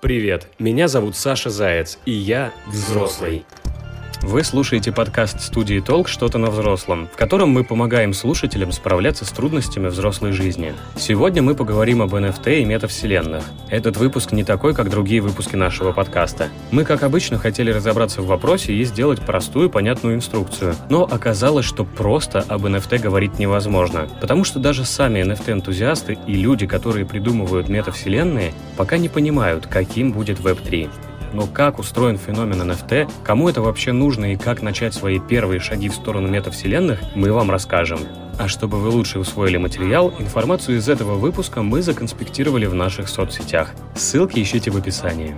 Привет, меня зовут Саша Заяц, и я взрослый. Вы слушаете подкаст студии «Толк. Что-то на взрослом», в котором мы помогаем слушателям справляться с трудностями взрослой жизни. Сегодня мы поговорим об NFT и метавселенных. Этот выпуск не такой, как другие выпуски нашего подкаста. Мы, как обычно, хотели разобраться в вопросе и сделать простую, понятную инструкцию. Но оказалось, что просто об NFT говорить невозможно, потому что даже сами NFT-энтузиасты и люди, которые придумывают метавселенные, пока не понимают, каким будет Web3. Но как устроен феномен NFT, кому это вообще нужно и как начать свои первые шаги в сторону метавселенных, мы вам расскажем. А чтобы вы лучше усвоили материал, информацию из этого выпуска мы законспектировали в наших соцсетях. Ссылки ищите в описании.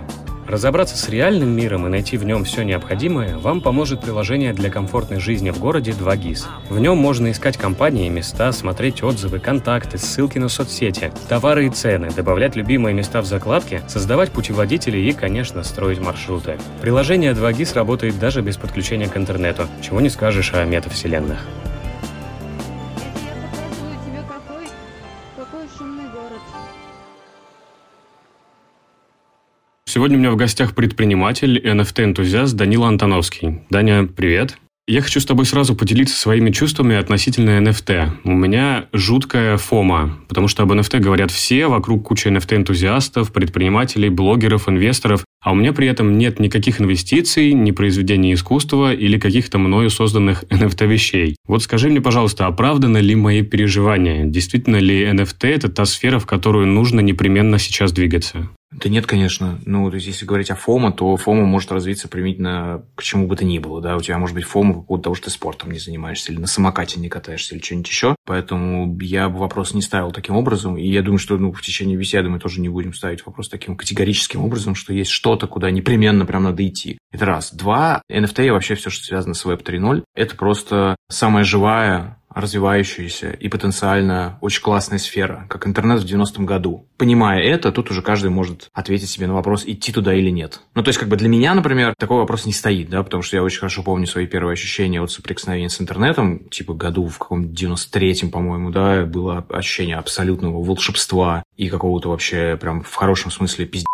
Разобраться с реальным миром и найти в нем все необходимое вам поможет приложение для комфортной жизни в городе 2GIS. В нем можно искать компании и места, смотреть отзывы, контакты, ссылки на соцсети, товары и цены, добавлять любимые места в закладке, создавать путеводители и, конечно, строить маршруты. Приложение 2GIS работает даже без подключения к интернету, чего не скажешь о метавселенных. Сегодня у меня в гостях предприниматель, NFT-энтузиаст Данила Антоновский. Даня, привет. Я хочу с тобой сразу поделиться своими чувствами относительно NFT. У меня жуткая фома, потому что об NFT говорят все, вокруг куча NFT-энтузиастов, предпринимателей, блогеров, инвесторов, а у меня при этом нет никаких инвестиций, ни произведений искусства или каких-то мною созданных NFT-вещей. Вот скажи мне, пожалуйста, оправданы ли мои переживания? Действительно ли NFT – это та сфера, в которую нужно непременно сейчас двигаться? Да нет, конечно. Ну, то есть, если говорить о ФОМа, то ФОМа может развиться применительно к чему бы то ни было, да. У тебя может быть ФОМа по поводу того, что ты спортом не занимаешься, или на самокате не катаешься, или что-нибудь еще. Поэтому я бы вопрос не ставил таким образом. И я думаю, что ну, в течение беседы мы тоже не будем ставить вопрос таким категорическим образом, что есть что-то, куда непременно прям надо идти. Это раз. Два. NFT и вообще все, что связано с Web 3.0, это просто самая живая развивающаяся и потенциально очень классная сфера, как интернет в 90-м году. Понимая это, тут уже каждый может ответить себе на вопрос, идти туда или нет. Ну, то есть, как бы для меня, например, такой вопрос не стоит, да, потому что я очень хорошо помню свои первые ощущения от соприкосновения с интернетом, типа году в каком-то 93-м, по-моему, да, было ощущение абсолютного волшебства и какого-то вообще прям в хорошем смысле пиздеца,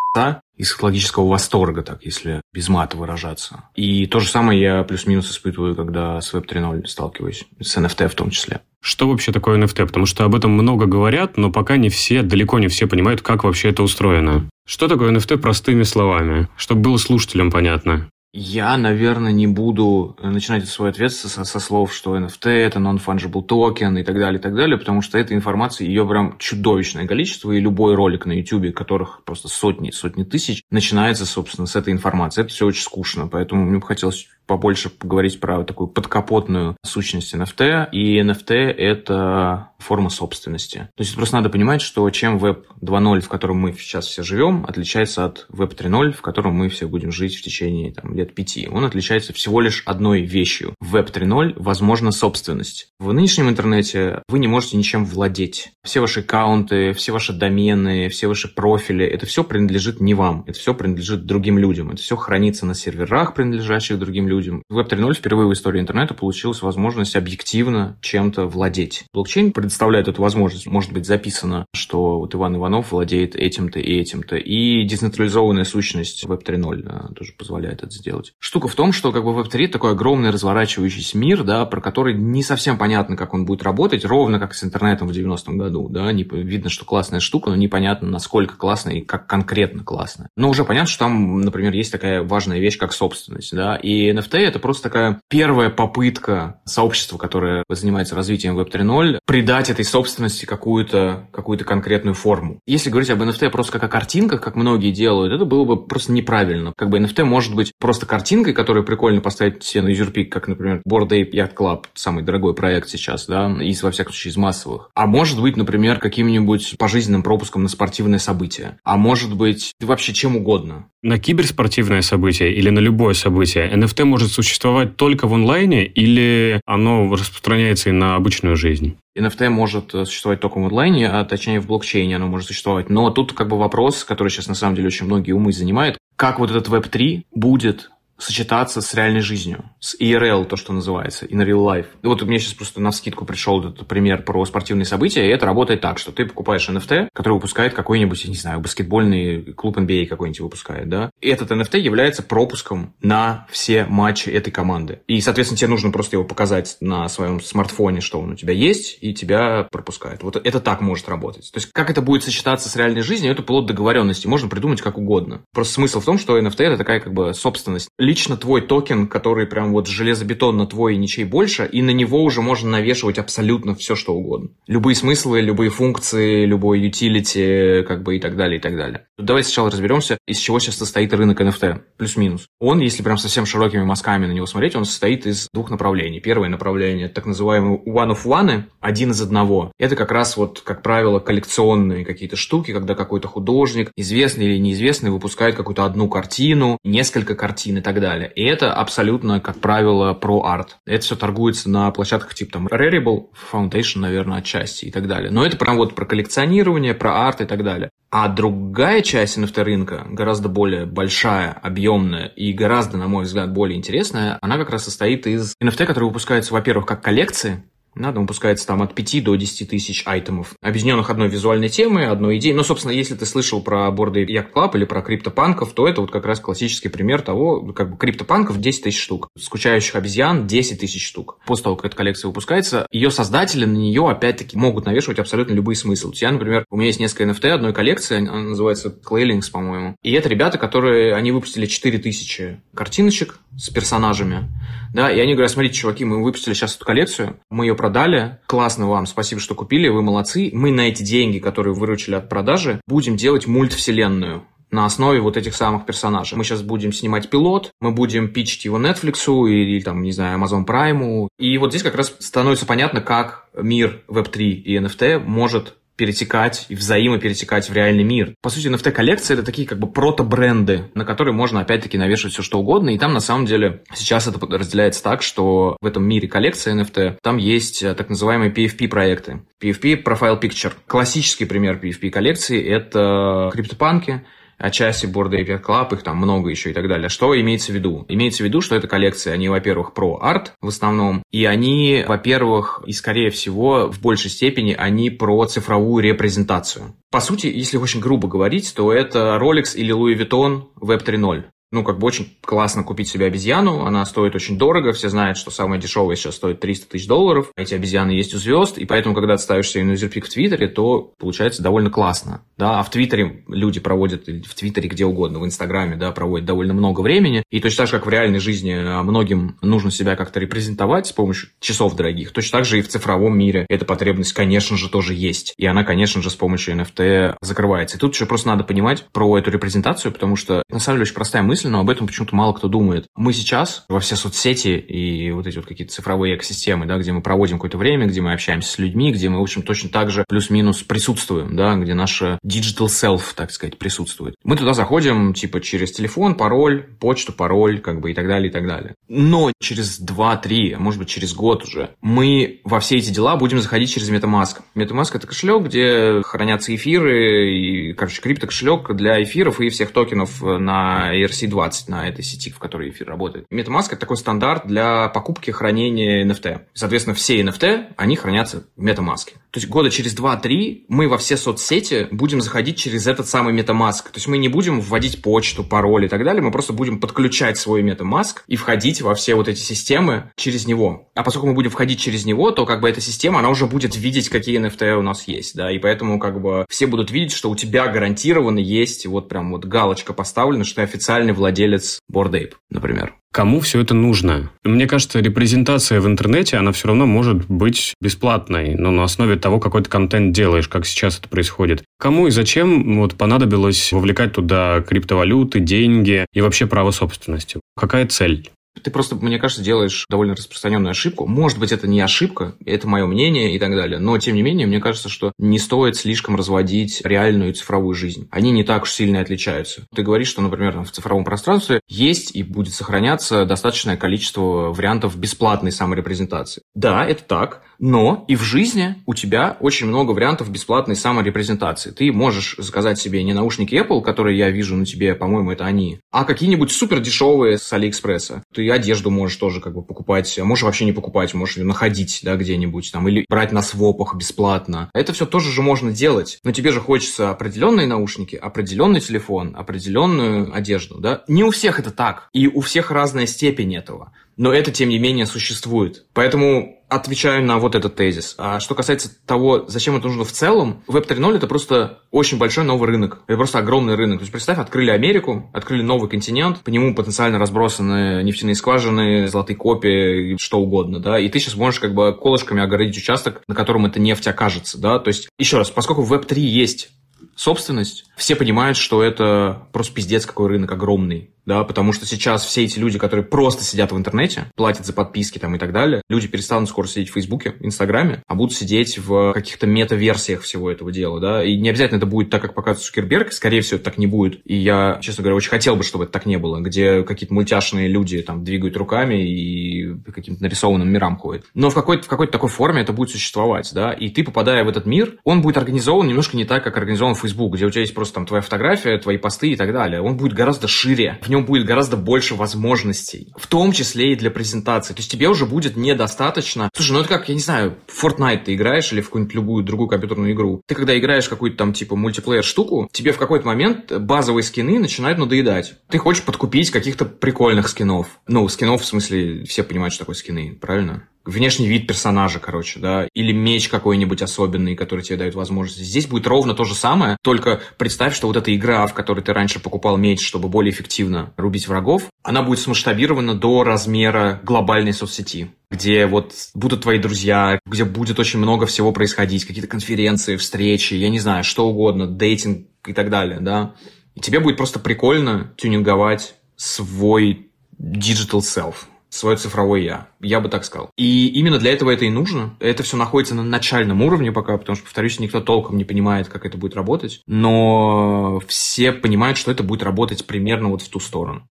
из психологического восторга, так, если без мата выражаться. И то же самое я плюс-минус испытываю, когда с Web 3.0 сталкиваюсь, с NFT в том числе. Что вообще такое NFT? Потому что об этом много говорят, но пока не все, далеко не все понимают, как вообще это устроено. Что такое NFT простыми словами, чтобы было слушателям понятно? Я, наверное, не буду начинать свой ответ со, со слов, что NFT – это non-fungible токен и так далее, и так далее, потому что эта информация, ее прям чудовищное количество, и любой ролик на YouTube, которых просто сотни, сотни тысяч, начинается, собственно, с этой информации. Это все очень скучно, поэтому мне бы хотелось побольше поговорить про такую подкапотную сущность NFT. И NFT – это форма собственности. То есть просто надо понимать, что чем Web 2.0, в котором мы сейчас все живем, отличается от Web 3.0, в котором мы все будем жить в течение там, лет пяти. Он отличается всего лишь одной вещью. В Web 3.0 возможна собственность. В нынешнем интернете вы не можете ничем владеть. Все ваши аккаунты, все ваши домены, все ваши профили, это все принадлежит не вам. Это все принадлежит другим людям. Это все хранится на серверах, принадлежащих другим людям. В Web 3.0 впервые в истории интернета получилась возможность объективно чем-то владеть. Блокчейн предоставляет эту возможность. Может быть записано, что вот Иван Иванов владеет этим-то и этим-то. И децентрализованная сущность Web 3.0 тоже позволяет это сделать. Штука в том, что как бы Web 3 такой огромный разворачивающийся мир, да, про который не совсем понятно, как он будет работать, ровно как с интернетом в 90-м году. Да, не, видно, что классная штука, но непонятно, насколько классная и как конкретно классная. Но уже понятно, что там, например, есть такая важная вещь, как собственность. Да, и NFT NFT это просто такая первая попытка сообщества, которое занимается развитием Web 3.0, придать этой собственности какую-то какую конкретную форму. Если говорить об NFT просто как о картинках, как многие делают, это было бы просто неправильно. Как бы NFT может быть просто картинкой, которую прикольно поставить себе на юзерпик, как, например, Board Ape Yacht Club, самый дорогой проект сейчас, да, из, во всяком случае, из массовых. А может быть, например, каким-нибудь пожизненным пропуском на спортивное событие. А может быть, вообще чем угодно. На киберспортивное событие или на любое событие NFT может существовать только в онлайне или оно распространяется и на обычную жизнь? NFT может существовать только в онлайне, а точнее в блокчейне оно может существовать. Но тут как бы вопрос, который сейчас на самом деле очень многие умы занимает, как вот этот Web3 будет сочетаться с реальной жизнью, с IRL, то, что называется, in real life. Вот у меня сейчас просто на скидку пришел этот пример про спортивные события, и это работает так, что ты покупаешь NFT, который выпускает какой-нибудь, я не знаю, баскетбольный клуб NBA какой-нибудь выпускает, да, и этот NFT является пропуском на все матчи этой команды. И, соответственно, тебе нужно просто его показать на своем смартфоне, что он у тебя есть, и тебя пропускает. Вот это так может работать. То есть, как это будет сочетаться с реальной жизнью, это плод договоренности. Можно придумать как угодно. Просто смысл в том, что NFT это такая как бы собственность лично твой токен, который прям вот железобетонно твой и ничей больше, и на него уже можно навешивать абсолютно все, что угодно. Любые смыслы, любые функции, любой utility, как бы и так далее, и так далее. Давай сначала разберемся, из чего сейчас состоит рынок NFT, плюс-минус. Он, если прям совсем широкими мазками на него смотреть, он состоит из двух направлений. Первое направление, так называемые one of one, один из одного. Это как раз вот, как правило, коллекционные какие-то штуки, когда какой-то художник, известный или неизвестный, выпускает какую-то одну картину, несколько картин и так так далее. И это абсолютно, как правило, про арт. Это все торгуется на площадках типа там Rarible, Foundation, наверное, отчасти и так далее. Но это прям вот про коллекционирование, про арт и так далее. А другая часть NFT рынка, гораздо более большая, объемная и гораздо, на мой взгляд, более интересная, она как раз состоит из NFT, которые выпускаются, во-первых, как коллекции, да, там выпускается там от 5 до 10 тысяч айтемов, объединенных одной визуальной темой, одной идеей. Ну, собственно, если ты слышал про борды Yacht Club или про криптопанков, то это вот как раз классический пример того, как бы криптопанков 10 тысяч штук, скучающих обезьян 10 тысяч штук. После того, как эта коллекция выпускается, ее создатели на нее опять-таки могут навешивать абсолютно любые смыслы. Я, например, у меня есть несколько NFT одной коллекции, она называется Claylinks, по-моему. И это ребята, которые, они выпустили 4 тысячи картиночек с персонажами, да, и они говорят, смотрите, чуваки, мы выпустили сейчас эту коллекцию, мы ее продали, классно вам, спасибо, что купили, вы молодцы, мы на эти деньги, которые выручили от продажи, будем делать мультвселенную на основе вот этих самых персонажей. Мы сейчас будем снимать пилот, мы будем пичить его Netflix или, там, не знаю, Amazon Prime. И вот здесь как раз становится понятно, как мир Web3 и NFT может перетекать и взаимоперетекать в реальный мир. По сути, NFT-коллекции это такие как бы прото-бренды, на которые можно опять-таки навешивать все что угодно. И там на самом деле сейчас это разделяется так, что в этом мире коллекции NFT там есть э, так называемые PFP-проекты. PFP – Profile Picture. Классический пример PFP-коллекции – это криптопанки, отчасти Board Ape Club, их там много еще и так далее. Что имеется в виду? Имеется в виду, что это коллекции, они, во-первых, про арт в основном, и они, во-первых, и скорее всего, в большей степени, они про цифровую репрезентацию. По сути, если очень грубо говорить, то это Rolex или Louis Vuitton Web 3.0 ну, как бы очень классно купить себе обезьяну, она стоит очень дорого, все знают, что самая дешевая сейчас стоит 300 тысяч долларов, эти обезьяны есть у звезд, и поэтому, когда ты ставишь себе юзерпик в Твиттере, то получается довольно классно, да, а в Твиттере люди проводят, в Твиттере где угодно, в Инстаграме, да, проводят довольно много времени, и точно так же, как в реальной жизни а, многим нужно себя как-то репрезентовать с помощью часов дорогих, точно так же и в цифровом мире эта потребность, конечно же, тоже есть, и она, конечно же, с помощью NFT закрывается. И тут еще просто надо понимать про эту репрезентацию, потому что, на самом деле, очень простая мысль, мысль, но об этом почему-то мало кто думает. Мы сейчас во все соцсети и вот эти вот какие-то цифровые экосистемы, да, где мы проводим какое-то время, где мы общаемся с людьми, где мы, в общем, точно так же плюс-минус присутствуем, да, где наше digital self, так сказать, присутствует. Мы туда заходим, типа, через телефон, пароль, почту, пароль, как бы, и так далее, и так далее. Но через 2-3, а может быть, через год уже, мы во все эти дела будем заходить через MetaMask. MetaMask – это кошелек, где хранятся эфиры, короче, криптокошелек для эфиров и всех токенов на ERC ERC20 на этой сети, в которой эфир работает. MetaMask – это такой стандарт для покупки хранения NFT. Соответственно, все NFT, они хранятся в MetaMask. То есть года через 2-3 мы во все соцсети будем заходить через этот самый MetaMask. То есть мы не будем вводить почту, пароль и так далее, мы просто будем подключать свой MetaMask и входить во все вот эти системы через него. А поскольку мы будем входить через него, то как бы эта система, она уже будет видеть, какие NFT у нас есть, да, и поэтому как бы все будут видеть, что у тебя гарантированно есть вот прям вот галочка поставлена, что ты официальный владелец Bored Ape, например. Кому все это нужно? Мне кажется, репрезентация в интернете, она все равно может быть бесплатной, но на основе того, какой ты контент делаешь, как сейчас это происходит. Кому и зачем вот понадобилось вовлекать туда криптовалюты, деньги и вообще право собственности? Какая цель? Ты просто, мне кажется, делаешь довольно распространенную ошибку. Может быть, это не ошибка, это мое мнение и так далее. Но, тем не менее, мне кажется, что не стоит слишком разводить реальную и цифровую жизнь. Они не так уж сильно отличаются. Ты говоришь, что, например, в цифровом пространстве есть и будет сохраняться достаточное количество вариантов бесплатной саморепрезентации. Да, это так, но и в жизни у тебя очень много вариантов бесплатной саморепрезентации. Ты можешь заказать себе не наушники Apple, которые я вижу на тебе, по-моему, это они, а какие-нибудь супер дешевые с Алиэкспресса. Ты одежду можешь тоже как бы покупать, а можешь вообще не покупать, можешь ее находить, да, где-нибудь там, или брать на свопах бесплатно. Это все тоже же можно делать, но тебе же хочется определенные наушники, определенный телефон, определенную одежду, да. Не у всех это так, и у всех разная степень этого но это, тем не менее, существует. Поэтому отвечаю на вот этот тезис. А что касается того, зачем это нужно в целом, Web 3.0 это просто очень большой новый рынок. Это просто огромный рынок. То есть представь, открыли Америку, открыли новый континент, по нему потенциально разбросаны нефтяные скважины, золотые копии, что угодно, да, и ты сейчас можешь как бы колышками огородить участок, на котором эта нефть окажется, да, то есть, еще раз, поскольку в Web 3 есть собственность, все понимают, что это просто пиздец какой рынок огромный да, потому что сейчас все эти люди, которые просто сидят в интернете, платят за подписки там и так далее, люди перестанут скоро сидеть в Фейсбуке, Инстаграме, а будут сидеть в каких-то мета-версиях всего этого дела, да, и не обязательно это будет так, как показывает Цукерберг, скорее всего, это так не будет, и я, честно говоря, очень хотел бы, чтобы это так не было, где какие-то мультяшные люди там двигают руками и каким-то нарисованным мирам ходят. Но в какой-то, в какой-то такой форме это будет существовать, да, и ты, попадая в этот мир, он будет организован немножко не так, как организован Facebook, где у тебя есть просто там твоя фотография, твои посты и так далее. Он будет гораздо шире, в нем будет гораздо больше возможностей, в том числе и для презентации. То есть тебе уже будет недостаточно. Слушай, ну это как, я не знаю, Fortnite ты играешь или в какую-нибудь любую другую компьютерную игру. Ты когда играешь какую-то там типа мультиплеер штуку, тебе в какой-то момент базовые скины начинают надоедать. Ты хочешь подкупить каких-то прикольных скинов. Ну, скинов в смысле, все понимают, что такое скины, правильно? Внешний вид персонажа, короче, да, или меч какой-нибудь особенный, который тебе дает возможность. Здесь будет ровно то же самое, только представь, что вот эта игра, в которой ты раньше покупал меч, чтобы более эффективно рубить врагов, она будет смасштабирована до размера глобальной соцсети где вот будут твои друзья, где будет очень много всего происходить, какие-то конференции, встречи, я не знаю, что угодно, дейтинг и так далее, да. И тебе будет просто прикольно тюнинговать свой digital self, свое цифровое я. Я бы так сказал. И именно для этого это и нужно. Это все находится на начальном уровне пока, потому что, повторюсь, никто толком не понимает, как это будет работать. Но все понимают, что это будет работать примерно вот в ту сторону.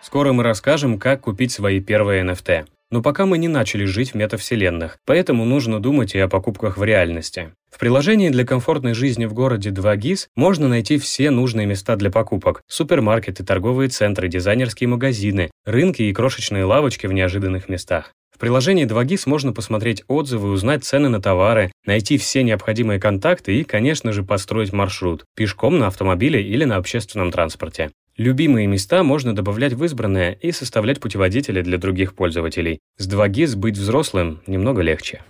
Скоро мы расскажем, как купить свои первые NFT. Но пока мы не начали жить в метавселенных, поэтому нужно думать и о покупках в реальности. В приложении для комфортной жизни в городе 2GIS можно найти все нужные места для покупок – супермаркеты, торговые центры, дизайнерские магазины, рынки и крошечные лавочки в неожиданных местах. В приложении 2GIS можно посмотреть отзывы, узнать цены на товары, найти все необходимые контакты и, конечно же, построить маршрут – пешком на автомобиле или на общественном транспорте. Любимые места можно добавлять в избранное и составлять путеводители для других пользователей. С 2GIS быть взрослым немного легче.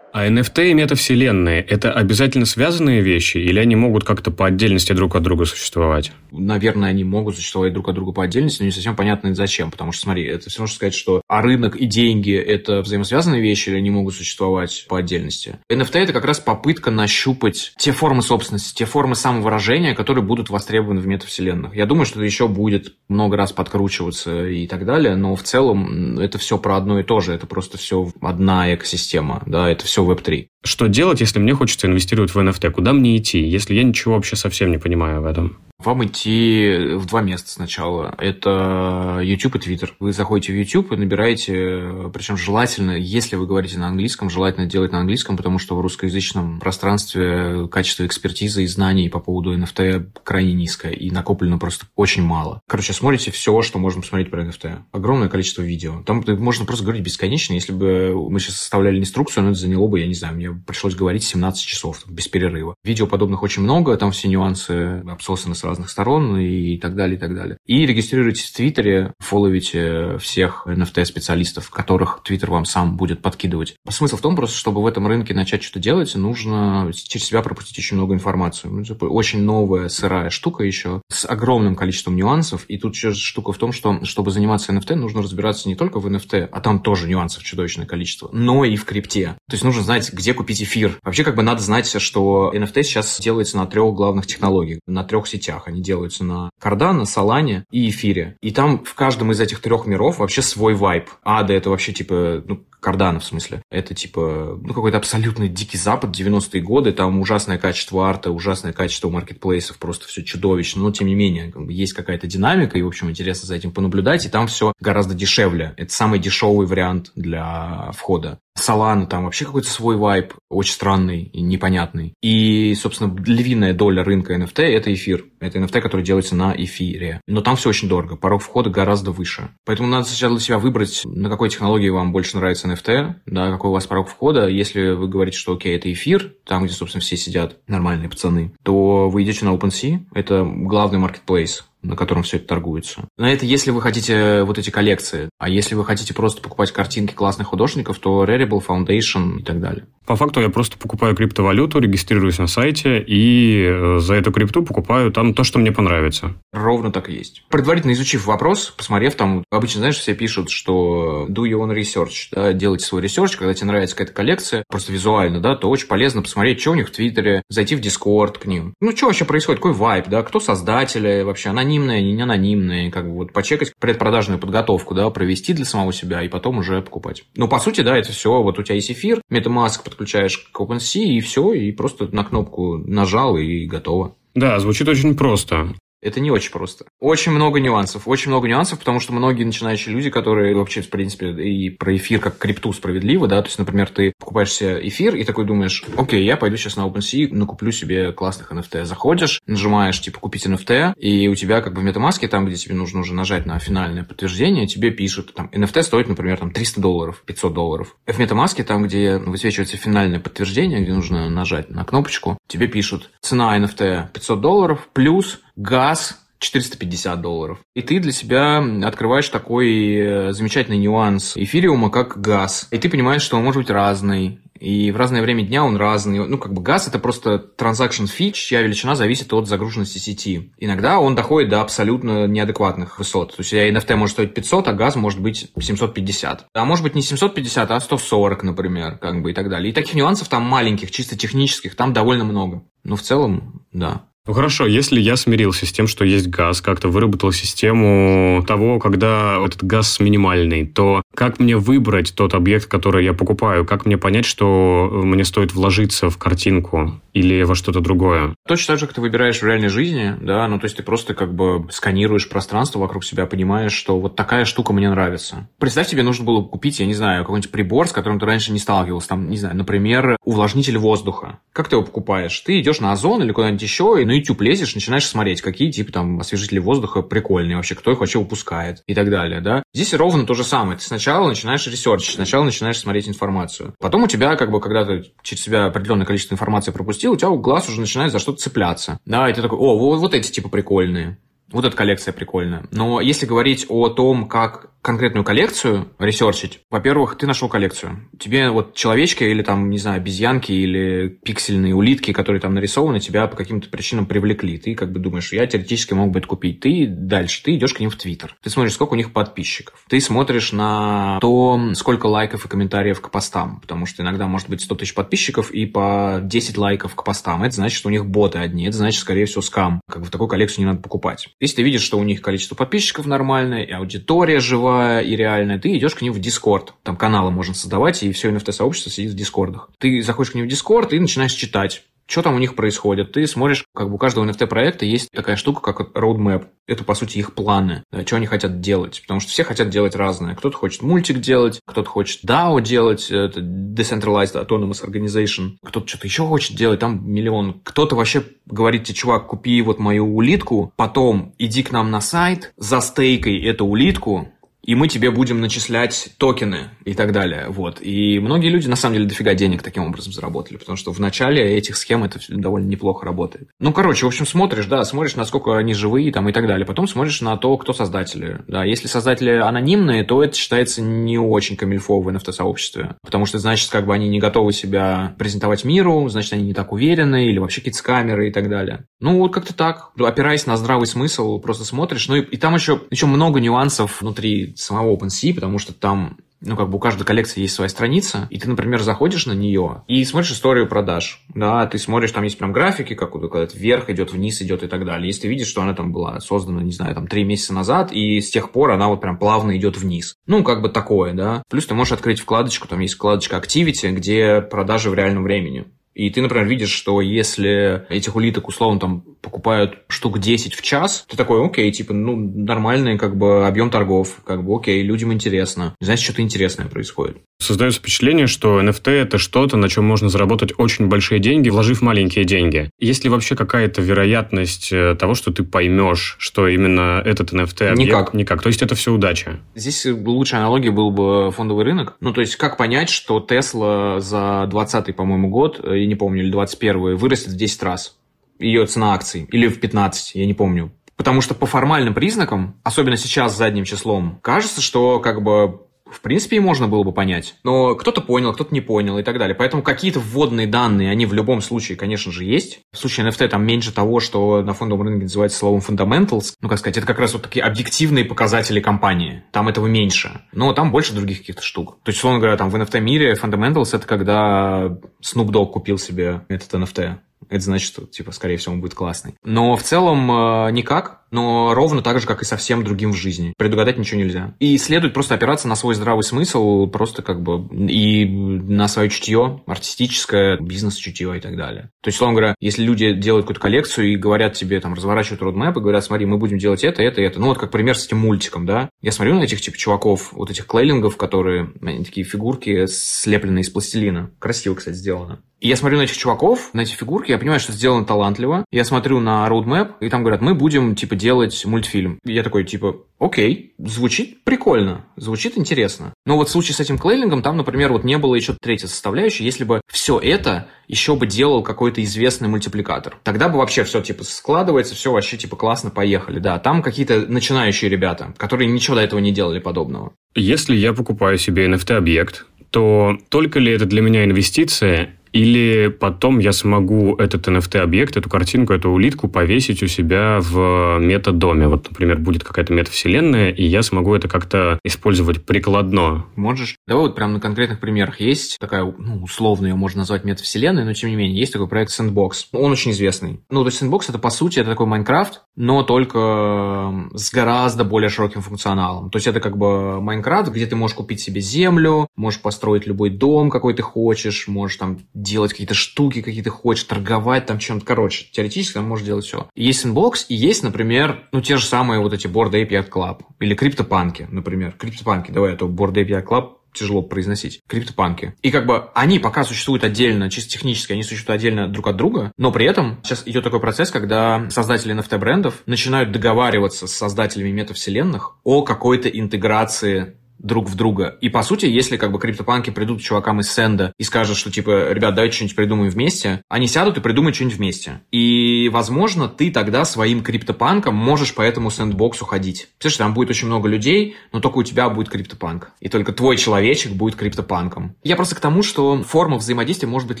А NFT и метавселенные – это обязательно связанные вещи, или они могут как-то по отдельности друг от друга существовать? Наверное, они могут существовать друг от друга по отдельности, но не совсем понятно зачем. Потому что, смотри, это все равно сказать, что а рынок и деньги – это взаимосвязанные вещи, или они могут существовать по отдельности. NFT – это как раз попытка нащупать те формы собственности, те формы самовыражения, которые будут востребованы в метавселенных. Я думаю, что это еще будет много раз подкручиваться и так далее, но в целом это все про одно и то же. Это просто все одна экосистема, да, это все Web3. Что делать, если мне хочется инвестировать в NFT? Куда мне идти, если я ничего вообще совсем не понимаю в этом? Вам идти в два места сначала. Это YouTube и Twitter. Вы заходите в YouTube и набираете, причем желательно, если вы говорите на английском, желательно делать на английском, потому что в русскоязычном пространстве качество экспертизы и знаний по поводу NFT крайне низкое, и накоплено просто очень мало. Короче, смотрите все, что можно посмотреть про NFT. Огромное количество видео. Там можно просто говорить бесконечно. Если бы мы сейчас составляли инструкцию, но это заняло бы, я не знаю, мне пришлось говорить 17 часов без перерыва. Видео подобных очень много, там все нюансы обсосаны разных сторон и так далее, и так далее. И регистрируйтесь в Твиттере, фолловите всех NFT-специалистов, которых Твиттер вам сам будет подкидывать. Смысл в том просто, чтобы в этом рынке начать что-то делать, нужно через себя пропустить очень много информации. Ну, типа, очень новая, сырая штука еще, с огромным количеством нюансов. И тут еще штука в том, что чтобы заниматься NFT, нужно разбираться не только в NFT, а там тоже нюансов чудовищное количество, но и в крипте. То есть нужно знать, где купить эфир. Вообще как бы надо знать, что NFT сейчас делается на трех главных технологиях, на трех сетях. Они делаются на Cardano, Solana и эфире. И там в каждом из этих трех миров вообще свой вайп. Ада это вообще типа, ну, Кардана, в смысле. Это типа, ну, какой-то абсолютный дикий запад, 90-е годы, там ужасное качество арта, ужасное качество маркетплейсов, просто все чудовищно, но тем не менее, есть какая-то динамика, и, в общем, интересно за этим понаблюдать, и там все гораздо дешевле. Это самый дешевый вариант для входа. Solana там вообще какой-то свой вайп, очень странный и непонятный. И, собственно, львиная доля рынка NFT – это эфир. Это NFT, который делается на эфире. Но там все очень дорого, порог входа гораздо выше. Поэтому надо сначала для себя выбрать, на какой технологии вам больше нравится NFT, да, какой у вас порог входа. Если вы говорите, что окей, это эфир, там, где, собственно, все сидят нормальные пацаны, то вы идете на OpenSea, это главный маркетплейс на котором все это торгуется. Но это если вы хотите вот эти коллекции. А если вы хотите просто покупать картинки классных художников, то Rarible, Foundation и так далее. По факту я просто покупаю криптовалюту, регистрируюсь на сайте и э, за эту крипту покупаю там то, что мне понравится. Ровно так и есть. Предварительно изучив вопрос, посмотрев там, обычно, знаешь, все пишут, что do your own research, да, делайте свой research, когда тебе нравится какая-то коллекция, просто визуально, да, то очень полезно посмотреть, что у них в Твиттере, зайти в Дискорд к ним. Ну, что вообще происходит, какой vibe, да, кто создатели, вообще анонимные, не анонимные, как бы вот почекать предпродажную подготовку, да, провести для самого себя и потом уже покупать. Ну, по сути, да, это все, вот у тебя есть эфир, MetaMask подключаешь к OpenSea, и все, и просто на кнопку нажал, и готово. Да, звучит очень просто. Это не очень просто. Очень много нюансов. Очень много нюансов, потому что многие начинающие люди, которые вообще, в принципе, и про эфир как крипту справедливо, да, то есть, например, ты покупаешь себе эфир и такой думаешь, окей, я пойду сейчас на OpenSea, накуплю себе классных NFT. Заходишь, нажимаешь, типа, купить NFT, и у тебя как бы в MetaMask, там, где тебе нужно уже нажать на финальное подтверждение, тебе пишут, там, NFT стоит, например, там, 300 долларов, 500 долларов. В MetaMask, там, где высвечивается финальное подтверждение, где нужно нажать на кнопочку, тебе пишут, цена NFT 500 долларов плюс газ 450 долларов. И ты для себя открываешь такой э, замечательный нюанс эфириума, как газ. И ты понимаешь, что он может быть разный. И в разное время дня он разный. Ну, как бы газ это просто transaction fee, чья величина зависит от загруженности сети. Иногда он доходит до абсолютно неадекватных высот. То есть NFT может стоить 500, а газ может быть 750. А может быть не 750, а 140, например, как бы и так далее. И таких нюансов там маленьких, чисто технических, там довольно много. Но в целом, да. Ну хорошо, если я смирился с тем, что есть газ, как-то выработал систему того, когда этот газ минимальный, то как мне выбрать тот объект, который я покупаю? Как мне понять, что мне стоит вложиться в картинку или во что-то другое? Точно так же, как ты выбираешь в реальной жизни, да, ну то есть ты просто как бы сканируешь пространство вокруг себя, понимаешь, что вот такая штука мне нравится. Представь, тебе нужно было купить, я не знаю, какой-нибудь прибор, с которым ты раньше не сталкивался, там, не знаю, например, увлажнитель воздуха. Как ты его покупаешь? Ты идешь на Озон или куда-нибудь еще, и на YouTube лезешь, начинаешь смотреть, какие типа там освежители воздуха прикольные вообще, кто их вообще выпускает и так далее, да. Здесь ровно то же самое. Ты сначала начинаешь ресерчить, сначала начинаешь смотреть информацию. Потом у тебя, как бы, когда ты через себя определенное количество информации пропустил, у тебя глаз уже начинает за что-то цепляться. Да, и ты такой, о, вот, вот эти типа прикольные. Вот эта коллекция прикольная. Но если говорить о том, как конкретную коллекцию ресерчить, во-первых, ты нашел коллекцию. Тебе вот человечки или там, не знаю, обезьянки или пиксельные улитки, которые там нарисованы, тебя по каким-то причинам привлекли. Ты как бы думаешь, я теоретически мог бы это купить. Ты дальше, ты идешь к ним в Твиттер. Ты смотришь, сколько у них подписчиков. Ты смотришь на то, сколько лайков и комментариев к постам. Потому что иногда может быть 100 тысяч подписчиков и по 10 лайков к постам. Это значит, что у них боты одни. Это значит, скорее всего, scam. Как бы такую коллекцию не надо покупать. Если ты видишь, что у них количество подписчиков нормальное, и аудитория живая, живая и реальная, ты идешь к ним в Дискорд. Там каналы можно создавать, и все NFT-сообщество сидит в Дискордах. Ты заходишь к ним в Дискорд и начинаешь читать что там у них происходит. Ты смотришь, как бы у каждого NFT-проекта есть такая штука, как roadmap. Это, по сути, их планы, да, что они хотят делать. Потому что все хотят делать разное. Кто-то хочет мультик делать, кто-то хочет DAO делать, это Decentralized Autonomous Organization, кто-то что-то еще хочет делать, там миллион. Кто-то вообще говорит тебе, чувак, купи вот мою улитку, потом иди к нам на сайт, застейкай эту улитку, и мы тебе будем начислять токены и так далее. Вот. И многие люди, на самом деле, дофига денег таким образом заработали, потому что в начале этих схем это довольно неплохо работает. Ну, короче, в общем, смотришь, да, смотришь, насколько они живые там и так далее. Потом смотришь на то, кто создатели. Да, если создатели анонимные, то это считается не очень камильфо в NFT-сообществе, потому что, значит, как бы они не готовы себя презентовать миру, значит, они не так уверены, или вообще какие-то камеры и так далее. Ну, вот как-то так. Опираясь на здравый смысл, просто смотришь. Ну, и, и там еще, еще много нюансов внутри самого OpenSea, потому что там ну, как бы у каждой коллекции есть своя страница, и ты, например, заходишь на нее и смотришь историю продаж, да, ты смотришь, там есть прям графики, как вот когда вверх идет, вниз идет и так далее. Если ты видишь, что она там была создана, не знаю, там три месяца назад, и с тех пор она вот прям плавно идет вниз. Ну, как бы такое, да. Плюс ты можешь открыть вкладочку, там есть вкладочка Activity, где продажи в реальном времени. И ты, например, видишь, что если этих улиток, условно, там покупают штук 10 в час, ты такой, окей, типа, ну, нормальный как бы объем торгов, как бы, окей, людям интересно. Значит, что-то интересное происходит. Создается впечатление, что NFT – это что-то, на чем можно заработать очень большие деньги, вложив маленькие деньги. Есть ли вообще какая-то вероятность э, того, что ты поймешь, что именно этот NFT объект? Никак. Никак. То есть это все удача? Здесь лучшая аналогия был бы фондовый рынок. Ну, то есть как понять, что Tesla за 20 по-моему, год, э, не помню, или 21 вырастет в 10 раз. Ее цена акций. Или в 15, я не помню. Потому что по формальным признакам, особенно сейчас задним числом, кажется, что как бы в принципе, и можно было бы понять. Но кто-то понял, кто-то не понял и так далее. Поэтому какие-то вводные данные, они в любом случае, конечно же, есть. В случае NFT там меньше того, что на фондовом рынке называется словом fundamentals. Ну, как сказать, это как раз вот такие объективные показатели компании. Там этого меньше. Но там больше других каких-то штук. То есть, условно говоря, там в NFT-мире fundamentals это когда Snoop Dogg купил себе этот NFT это значит, что, типа, скорее всего, он будет классный. Но в целом э, никак, но ровно так же, как и со всем другим в жизни. Предугадать ничего нельзя. И следует просто опираться на свой здравый смысл, просто как бы и на свое чутье, артистическое, бизнес-чутье и так далее. То есть, условно говоря, если люди делают какую-то коллекцию и говорят тебе, там, разворачивают родмэп и говорят, смотри, мы будем делать это, это, это. Ну, вот как пример с этим мультиком, да. Я смотрю на этих, типа, чуваков, вот этих клейлингов, которые, они такие фигурки, слепленные из пластилина. Красиво, кстати, сделано. И я смотрю на этих чуваков, на эти фигурки, я понимаю, что сделано талантливо. Я смотрю на roadmap, и там говорят, мы будем, типа, делать мультфильм. Я такой, типа, окей, звучит прикольно, звучит интересно. Но вот в случае с этим клейлингом, там, например, вот не было еще третьей составляющей, если бы все это еще бы делал какой-то известный мультипликатор. Тогда бы вообще все, типа, складывается, все вообще, типа, классно, поехали. Да, там какие-то начинающие ребята, которые ничего до этого не делали подобного. Если я покупаю себе NFT-объект, то только ли это для меня инвестиция, или потом я смогу этот NFT-объект, эту картинку, эту улитку повесить у себя в метадоме. Вот, например, будет какая-то метавселенная, и я смогу это как-то использовать прикладно. Можешь. Давай вот прям на конкретных примерах. Есть такая, ну, условно ее можно назвать метавселенной, но тем не менее, есть такой проект Sandbox. Он очень известный. Ну, то есть Sandbox это, по сути, это такой Майнкрафт, но только с гораздо более широким функционалом. То есть это как бы Майнкрафт, где ты можешь купить себе землю, можешь построить любой дом, какой ты хочешь, можешь там делать какие-то штуки, какие ты хочешь, торговать там чем-то. Короче, теоретически там можешь делать все. Есть Sandbox, и есть, например, ну, те же самые вот эти Board API Club. Или криптопанки, например. Криптопанки, давай, это Board API Club тяжело произносить, криптопанки. И как бы они пока существуют отдельно, чисто технически, они существуют отдельно друг от друга, но при этом сейчас идет такой процесс, когда создатели NFT-брендов начинают договариваться с создателями метавселенных о какой-то интеграции друг в друга. И, по сути, если как бы криптопанки придут к чувакам из Сенда и скажут, что, типа, ребят, давайте что-нибудь придумаем вместе, они сядут и придумают что-нибудь вместе. И, возможно, ты тогда своим криптопанком можешь по этому сэндбоксу ходить. Представляешь, там будет очень много людей, но только у тебя будет криптопанк. И только твой человечек будет криптопанком. Я просто к тому, что форма взаимодействия может быть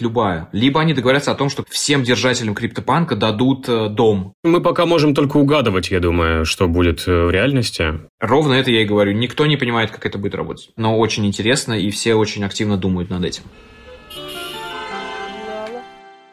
любая. Либо они договорятся о том, что всем держателям криптопанка дадут э, дом. Мы пока можем только угадывать, я думаю, что будет э, в реальности. Ровно это я и говорю. Никто не понимает, как это будет работать. Но очень интересно, и все очень активно думают над этим.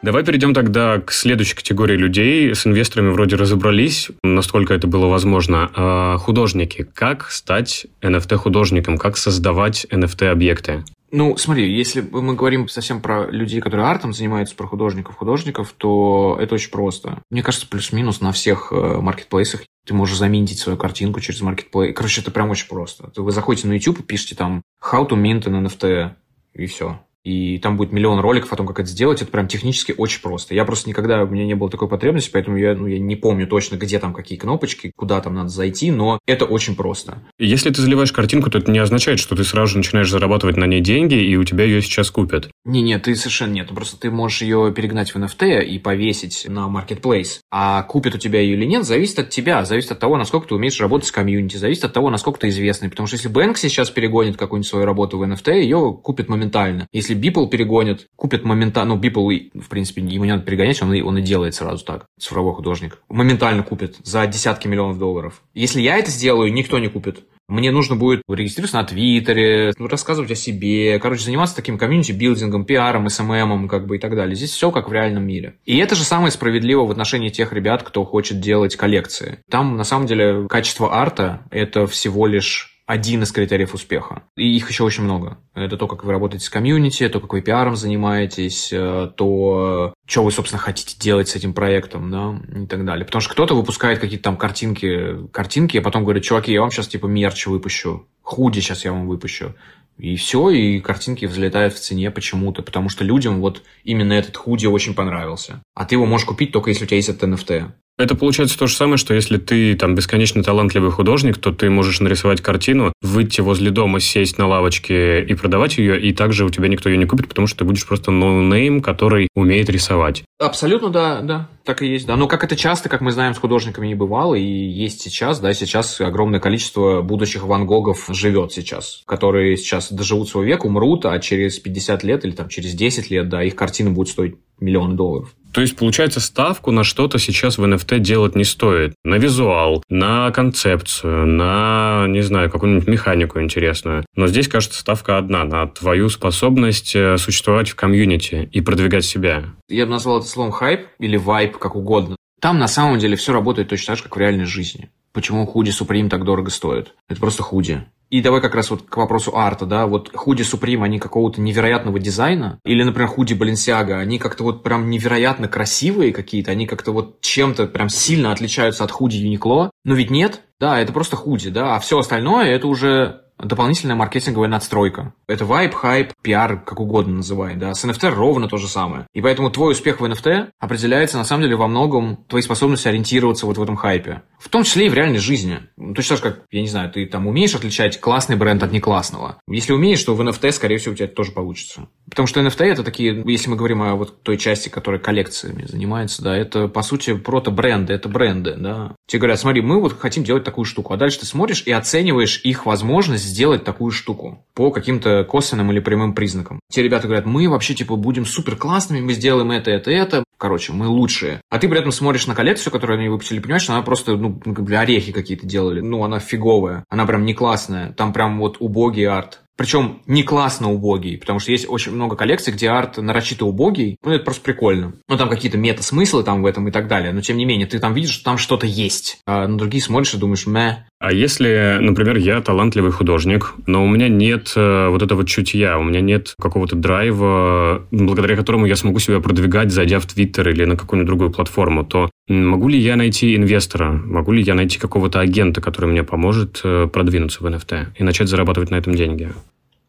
Давай перейдем тогда к следующей категории людей. С инвесторами вроде разобрались, насколько это было возможно. А художники. Как стать NFT-художником? Как создавать NFT-объекты? Ну, смотри, если мы говорим совсем про людей, которые артом занимаются, про художников-художников, то это очень просто. Мне кажется, плюс-минус на всех э, маркетплейсах ты можешь заменить свою картинку через маркетплейс. Короче, это прям очень просто. Вы заходите на YouTube и пишете там «How to mint an NFT» и все. И там будет миллион роликов о том, как это сделать. Это прям технически очень просто. Я просто никогда, у меня не было такой потребности, поэтому я, ну, я не помню точно, где там какие кнопочки, куда там надо зайти, но это очень просто. Если ты заливаешь картинку, то это не означает, что ты сразу же начинаешь зарабатывать на ней деньги, и у тебя ее сейчас купят. Не-не, ты совершенно нет. Просто ты можешь ее перегнать в NFT и повесить на Marketplace. А купят у тебя ее или нет, зависит от тебя, зависит от того, насколько ты умеешь работать с комьюнити, зависит от того, насколько ты известный. Потому что если Bank сейчас перегонит какую-нибудь свою работу в NFT, ее купят моментально. Если Beeple перегонит, купят моментально. Ну, Beeple, в принципе, ему не надо перегонять, он и, он и делает сразу так, цифровой художник. Моментально купит за десятки миллионов долларов. Если я это сделаю, никто не купит. Мне нужно будет регистрироваться на Твиттере, рассказывать о себе, короче, заниматься таким комьюнити-билдингом, пиаром, СММом, как бы и так далее. Здесь все как в реальном мире. И это же самое справедливо в отношении тех ребят, кто хочет делать коллекции. Там, на самом деле, качество арта – это всего лишь один из критериев успеха. И их еще очень много. Это то, как вы работаете с комьюнити, то, как вы пиаром занимаетесь, э, то, что вы, собственно, хотите делать с этим проектом, да, и так далее. Потому что кто-то выпускает какие-то там картинки, картинки, а потом говорит, чуваки, я вам сейчас типа мерч выпущу, худи сейчас я вам выпущу. И все, и картинки взлетают в цене почему-то, потому что людям вот именно этот худи очень понравился. А ты его можешь купить только если у тебя есть этот NFT. Это получается то же самое, что если ты там бесконечно талантливый художник, то ты можешь нарисовать картину, выйти возле дома, сесть на лавочке и продавать ее, и также у тебя никто ее не купит, потому что ты будешь просто no name, который умеет рисовать. Абсолютно, да, да, так и есть, да. Но как это часто, как мы знаем, с художниками не бывало, и есть сейчас, да, сейчас огромное количество будущих Ван Гогов живет сейчас, которые сейчас доживут свой век, умрут, а через 50 лет или там через 10 лет, да, их картины будут стоить миллионы долларов. То есть, получается, ставку на что-то сейчас в NFT делать не стоит. На визуал, на концепцию, на, не знаю, какую-нибудь механику интересную. Но здесь, кажется, ставка одна, на твою способность э, существовать в комьюнити и продвигать себя. Я бы назвал это словом хайп или вайп, как угодно. Там на самом деле все работает точно так же, как в реальной жизни. Почему худи Supreme так дорого стоит? Это просто худи. И давай как раз вот к вопросу арта, да, вот худи Supreme, они какого-то невероятного дизайна, или, например, худи Balenciaga, они как-то вот прям невероятно красивые какие-то, они как-то вот чем-то прям сильно отличаются от худи Uniqlo, но ведь нет, да, это просто худи, да, а все остальное это уже дополнительная маркетинговая надстройка. Это вайп, хайп, пиар, как угодно называй, да. С NFT ровно то же самое. И поэтому твой успех в NFT определяется, на самом деле, во многом твоей способностью ориентироваться вот в этом хайпе. В том числе и в реальной жизни. Ну, точно так же, как, я не знаю, ты там умеешь отличать классный бренд от неклассного. Если умеешь, то в NFT, скорее всего, у тебя это тоже получится. Потому что NFT это такие, если мы говорим о вот той части, которая коллекциями занимается, да, это, по сути, прото-бренды, это бренды, да. Тебе говорят, смотри, мы вот хотим делать такую штуку, а дальше ты смотришь и оцениваешь их возможность сделать такую штуку по каким-то косвенным или прямым признакам. Те ребята говорят, мы вообще, типа, будем супер классными, мы сделаем это, это, это, Короче, мы лучшие. А ты при этом смотришь на коллекцию, которую они выпустили, понимаешь, она просто, ну, орехи какие-то делали. Ну, она фиговая. Она прям не классная. Там прям вот убогий арт. Причем не классно убогий, потому что есть очень много коллекций, где арт нарочито убогий. Ну, это просто прикольно. Ну, там какие-то мета-смыслы там в этом и так далее. Но, тем не менее, ты там видишь, что там что-то есть. А на другие смотришь и думаешь, мэ. А если, например, я талантливый художник, но у меня нет э, вот этого чутья, у меня нет какого-то драйва, благодаря которому я смогу себя продвигать, зайдя в Твиттер или на какую-нибудь другую платформу, то могу ли я найти инвестора, могу ли я найти какого-то агента, который мне поможет э, продвинуться в NFT и начать зарабатывать на этом деньги?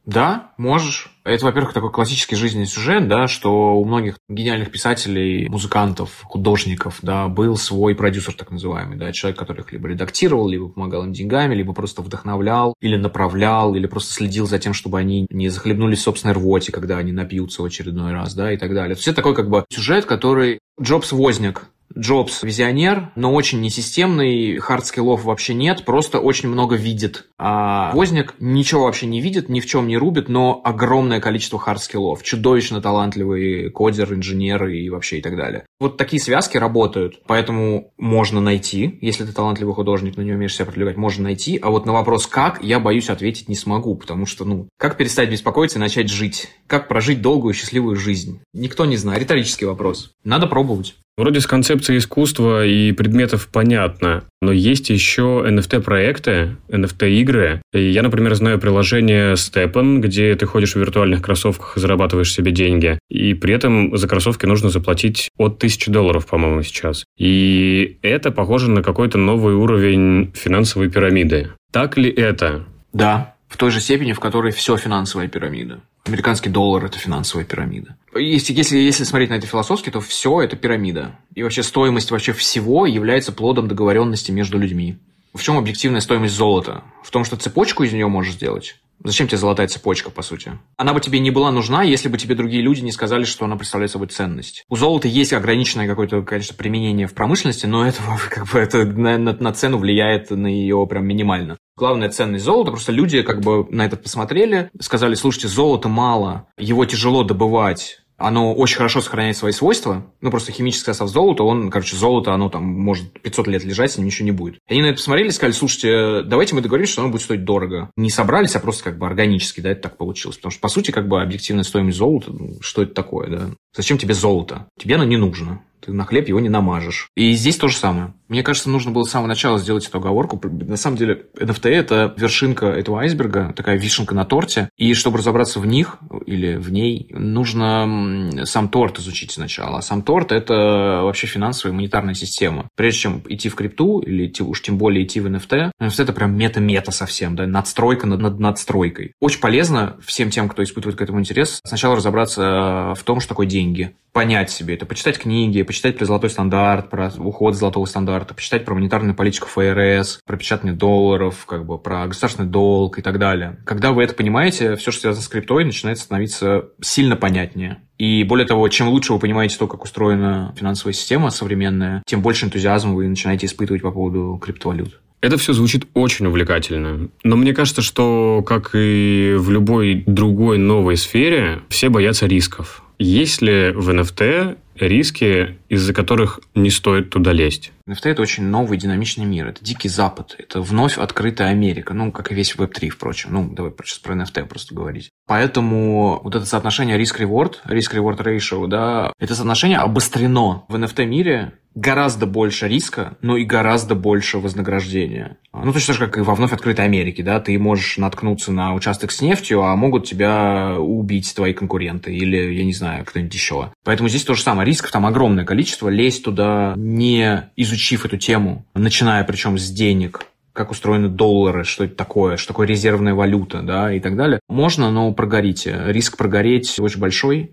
Да, можешь. Это, во-первых, такой классический жизненный сюжет, да, что у многих гениальных писателей, музыкантов, художников, да, был свой продюсер, так называемый, да, человек, который их либо редактировал, либо помогал им деньгами, либо просто вдохновлял, или направлял, или просто следил за тем, чтобы они не захлебнулись в собственной рвоте, когда они напьются в очередной раз, да, и так далее. Это такой как бы сюжет, который Джобс Возняк. Джобс визионер, но очень несистемный, хардскиллов вообще нет, просто очень много видит. А Возняк ничего вообще не видит, ни в чем не рубит, но огромное количество хардскиллов. Чудовищно талантливый кодер, инженер и вообще и так далее. Вот такие связки работают, поэтому можно найти, если ты талантливый художник, но не умеешь себя продвигать, можно найти. А вот на вопрос «как» я боюсь ответить не смогу, потому что, ну, как перестать беспокоиться и начать жить? Как прожить долгую счастливую жизнь? Никто не знает. Риторический вопрос. Надо пробовать. Вроде с концепцией искусства и предметов понятно, но есть еще NFT-проекты, NFT-игры. Я, например, знаю приложение Steppen, где ты ходишь в виртуальных кроссовках и зарабатываешь себе деньги. И при этом за кроссовки нужно заплатить от 1000 долларов, по-моему, сейчас. И это похоже на какой-то новый уровень финансовой пирамиды. Так ли это? Да, в той же степени, в которой все финансовая пирамида. Американский доллар – это финансовая пирамида. Если, если, если смотреть на это философски, то все это пирамида. И вообще стоимость вообще всего является плодом договоренности между людьми. В чем объективная стоимость золота? В том, что цепочку из нее можешь сделать. Зачем тебе золотая цепочка, по сути? Она бы тебе не была нужна, если бы тебе другие люди не сказали, что она представляет собой ценность. У золота есть ограниченное какое-то, конечно, применение в промышленности, но это как бы это на, на, на цену влияет на ее прям минимально. Главная ценность золота, просто люди как бы на это посмотрели, сказали, слушайте, золота мало, его тяжело добывать, оно очень хорошо сохраняет свои свойства. Ну, просто химический состав золота, он, короче, золото, оно там может 500 лет лежать, с ним ничего не будет. Они на это посмотрели и сказали, слушайте, давайте мы договоримся, что оно будет стоить дорого. Не собрались, а просто как бы органически, да, это так получилось. Потому что, по сути, как бы объективная стоимость золота, ну, что это такое, да? Зачем тебе золото? Тебе оно не нужно ты на хлеб его не намажешь. И здесь то же самое. Мне кажется, нужно было с самого начала сделать эту оговорку. На самом деле, NFT – это вершинка этого айсберга, такая вишенка на торте. И чтобы разобраться в них или в ней, нужно сам торт изучить сначала. А сам торт – это вообще финансовая монетарная система. Прежде чем идти в крипту или идти, уж тем более идти в NFT, NFT – это прям мета-мета совсем, да, надстройка над, над надстройкой. Очень полезно всем тем, кто испытывает к этому интерес, сначала разобраться в том, что такое деньги понять себе это, почитать книги, почитать про золотой стандарт, про уход золотого стандарта, почитать про монетарную политику ФРС, про печатание долларов, как бы про государственный долг и так далее. Когда вы это понимаете, все, что связано с криптой, начинает становиться сильно понятнее. И более того, чем лучше вы понимаете то, как устроена финансовая система современная, тем больше энтузиазма вы начинаете испытывать по поводу криптовалют. Это все звучит очень увлекательно. Но мне кажется, что, как и в любой другой новой сфере, все боятся рисков. Есть ли в NFT риски, из-за которых не стоит туда лезть? NFT – это очень новый динамичный мир. Это дикий запад. Это вновь открытая Америка. Ну, как и весь Web3, впрочем. Ну, давай сейчас про NFT просто говорить. Поэтому вот это соотношение риск-реворд, риск-реворд ratio, да, это соотношение обострено в NFT-мире гораздо больше риска, но и гораздо больше вознаграждения. Ну, точно так же, как и во вновь открытой Америке, да, ты можешь наткнуться на участок с нефтью, а могут тебя убить твои конкуренты или, я не знаю, кто-нибудь еще. Поэтому здесь то же самое. Рисков там огромное количество. Лезть туда, не изучив эту тему, начиная причем с денег, как устроены доллары, что это такое, что такое резервная валюта, да, и так далее. Можно, но прогорите. Риск прогореть очень большой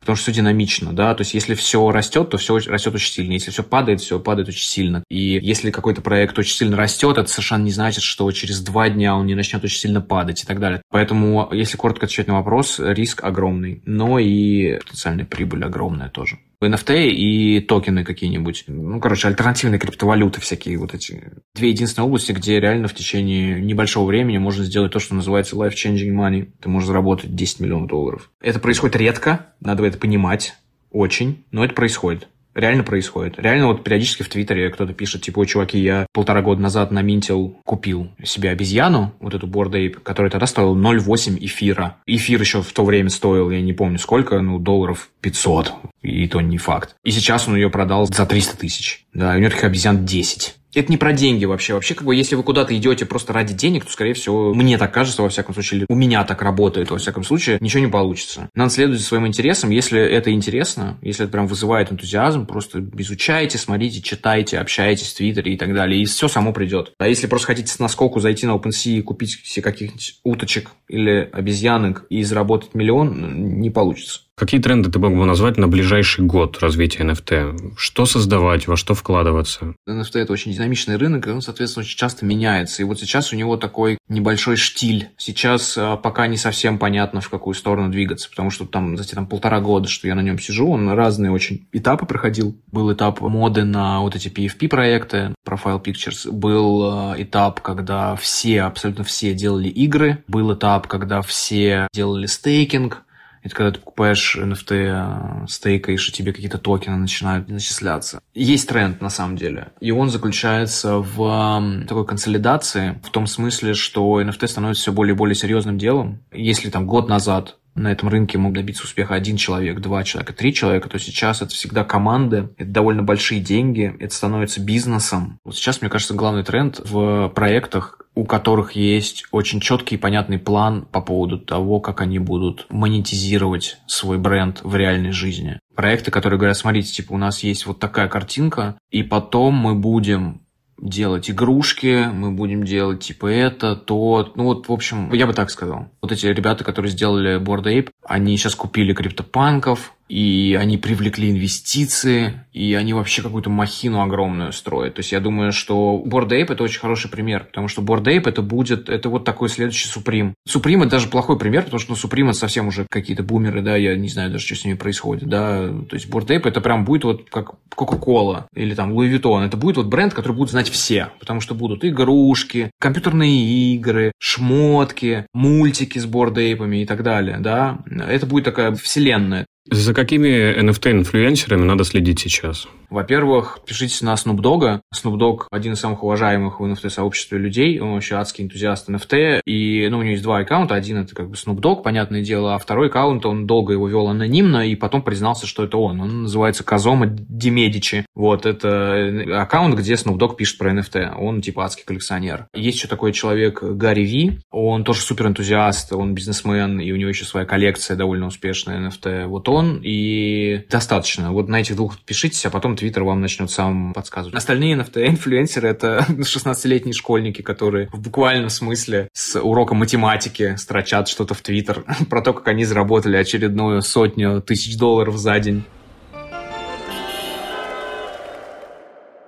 потому что все динамично, да, то есть если все растет, то все растет очень сильно, если все падает, все падает очень сильно. И если какой-то проект очень сильно растет, это совершенно не значит, что через два дня он не начнет очень сильно падать и так далее. Поэтому, если коротко отвечать на вопрос, риск огромный, но и потенциальная прибыль огромная тоже. NFT и токены какие-нибудь. Ну, короче, альтернативные криптовалюты всякие вот эти. Две единственные области, где реально в течение небольшого времени можно сделать то, что называется life-changing money. Ты можешь заработать 10 миллионов долларов. Это происходит редко, надо это понимать, очень, но это происходит реально происходит. Реально вот периодически в Твиттере кто-то пишет, типа, чуваки, я полтора года назад на Минтел купил себе обезьяну, вот эту Ape, которая тогда стоила 0,8 эфира. Эфир еще в то время стоил, я не помню сколько, ну, долларов 500, и то не факт. И сейчас он ее продал за 300 тысяч. Да, у него таких обезьян 10. Это не про деньги вообще. Вообще, как бы, если вы куда-то идете просто ради денег, то, скорее всего, мне так кажется, во всяком случае, или у меня так работает, во всяком случае, ничего не получится. Надо следовать за своим интересам. Если это интересно, если это прям вызывает энтузиазм, просто изучайте, смотрите, читайте, общайтесь в Твиттере и так далее, и все само придет. А если просто хотите с наскоку зайти на OpenSea и купить себе каких-нибудь уточек или обезьянок и заработать миллион, не получится. Какие тренды ты мог бы назвать на ближайший год развития NFT? Что создавать, во что вкладываться? NFT – это очень динамичный рынок, и он, соответственно, очень часто меняется. И вот сейчас у него такой небольшой штиль. Сейчас а, пока не совсем понятно, в какую сторону двигаться, потому что там за те там, полтора года, что я на нем сижу, он разные очень этапы проходил. Был этап моды на вот эти PFP-проекты, Profile Pictures. Был а, этап, когда все, абсолютно все делали игры. Был этап, когда все делали стейкинг это когда ты покупаешь NFT, стейкаешь, и тебе какие-то токены начинают начисляться. Есть тренд, на самом деле. И он заключается в такой консолидации, в том смысле, что NFT становится все более и более серьезным делом. Если там год назад на этом рынке мог добиться успеха один человек, два человека, три человека, то сейчас это всегда команды, это довольно большие деньги, это становится бизнесом. Вот сейчас, мне кажется, главный тренд в проектах, у которых есть очень четкий и понятный план по поводу того, как они будут монетизировать свой бренд в реальной жизни. Проекты, которые говорят, смотрите, типа, у нас есть вот такая картинка, и потом мы будем делать игрушки, мы будем делать типа это, то, ну вот, в общем, я бы так сказал. Вот эти ребята, которые сделали Bored Ape, они сейчас купили криптопанков, и они привлекли инвестиции, и они вообще какую-то махину огромную строят. То есть я думаю, что Bored Ape это очень хороший пример, потому что Bored Ape это будет, это вот такой следующий Supreme. Supreme это даже плохой пример, потому что ну, Supreme это совсем уже какие-то бумеры, да, я не знаю даже, что с ними происходит, да. То есть Bored Ape это прям будет вот как Coca-Cola или там Louis Vuitton. Это будет вот бренд, который будут знать все, потому что будут игрушки, компьютерные игры, шмотки, мультики с Bored Ape и так далее, да. Это будет такая вселенная. За какими NFT-инфлюенсерами надо следить сейчас? Во-первых, пишите на Snoop Dogg. Snoop Dogg один из самых уважаемых в NFT-сообществе людей. Он вообще адский энтузиаст NFT. И ну, у него есть два аккаунта. Один это как бы Snoop Dogg, понятное дело. А второй аккаунт, он долго его вел анонимно и потом признался, что это он. Он называется Казома Демедичи. Вот, это аккаунт, где Snoop Dogg пишет про NFT. Он типа адский коллекционер. Есть еще такой человек Гарри Ви. Он тоже супер энтузиаст, он бизнесмен, и у него еще своя коллекция довольно успешная NFT. Вот он телефон, и достаточно. Вот на этих двух пишитесь, а потом Твиттер вам начнет сам подсказывать. Остальные NFT-инфлюенсеры — это 16-летние школьники, которые в буквальном смысле с уроком математики строчат что-то в Твиттер про то, как они заработали очередную сотню тысяч долларов за день.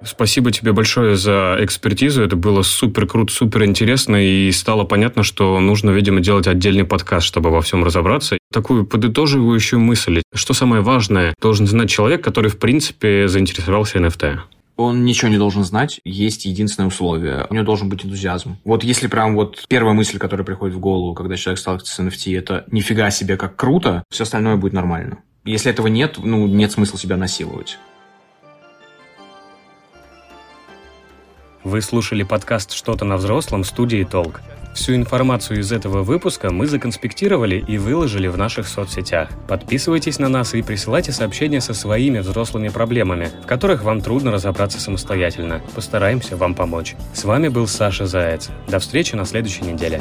Спасибо тебе большое за экспертизу. Это было супер круто, супер интересно. И стало понятно, что нужно, видимо, делать отдельный подкаст, чтобы во всем разобраться. Такую подытоживающую мысль. Что самое важное, должен знать человек, который, в принципе, заинтересовался NFT. Он ничего не должен знать, есть единственное условие. У него должен быть энтузиазм. Вот если прям вот первая мысль, которая приходит в голову, когда человек сталкивается с NFT, это нифига себе как круто, все остальное будет нормально. Если этого нет, ну, нет смысла себя насиловать. Вы слушали подкаст «Что-то на взрослом» студии «Толк». Всю информацию из этого выпуска мы законспектировали и выложили в наших соцсетях. Подписывайтесь на нас и присылайте сообщения со своими взрослыми проблемами, в которых вам трудно разобраться самостоятельно. Постараемся вам помочь. С вами был Саша Заяц. До встречи на следующей неделе.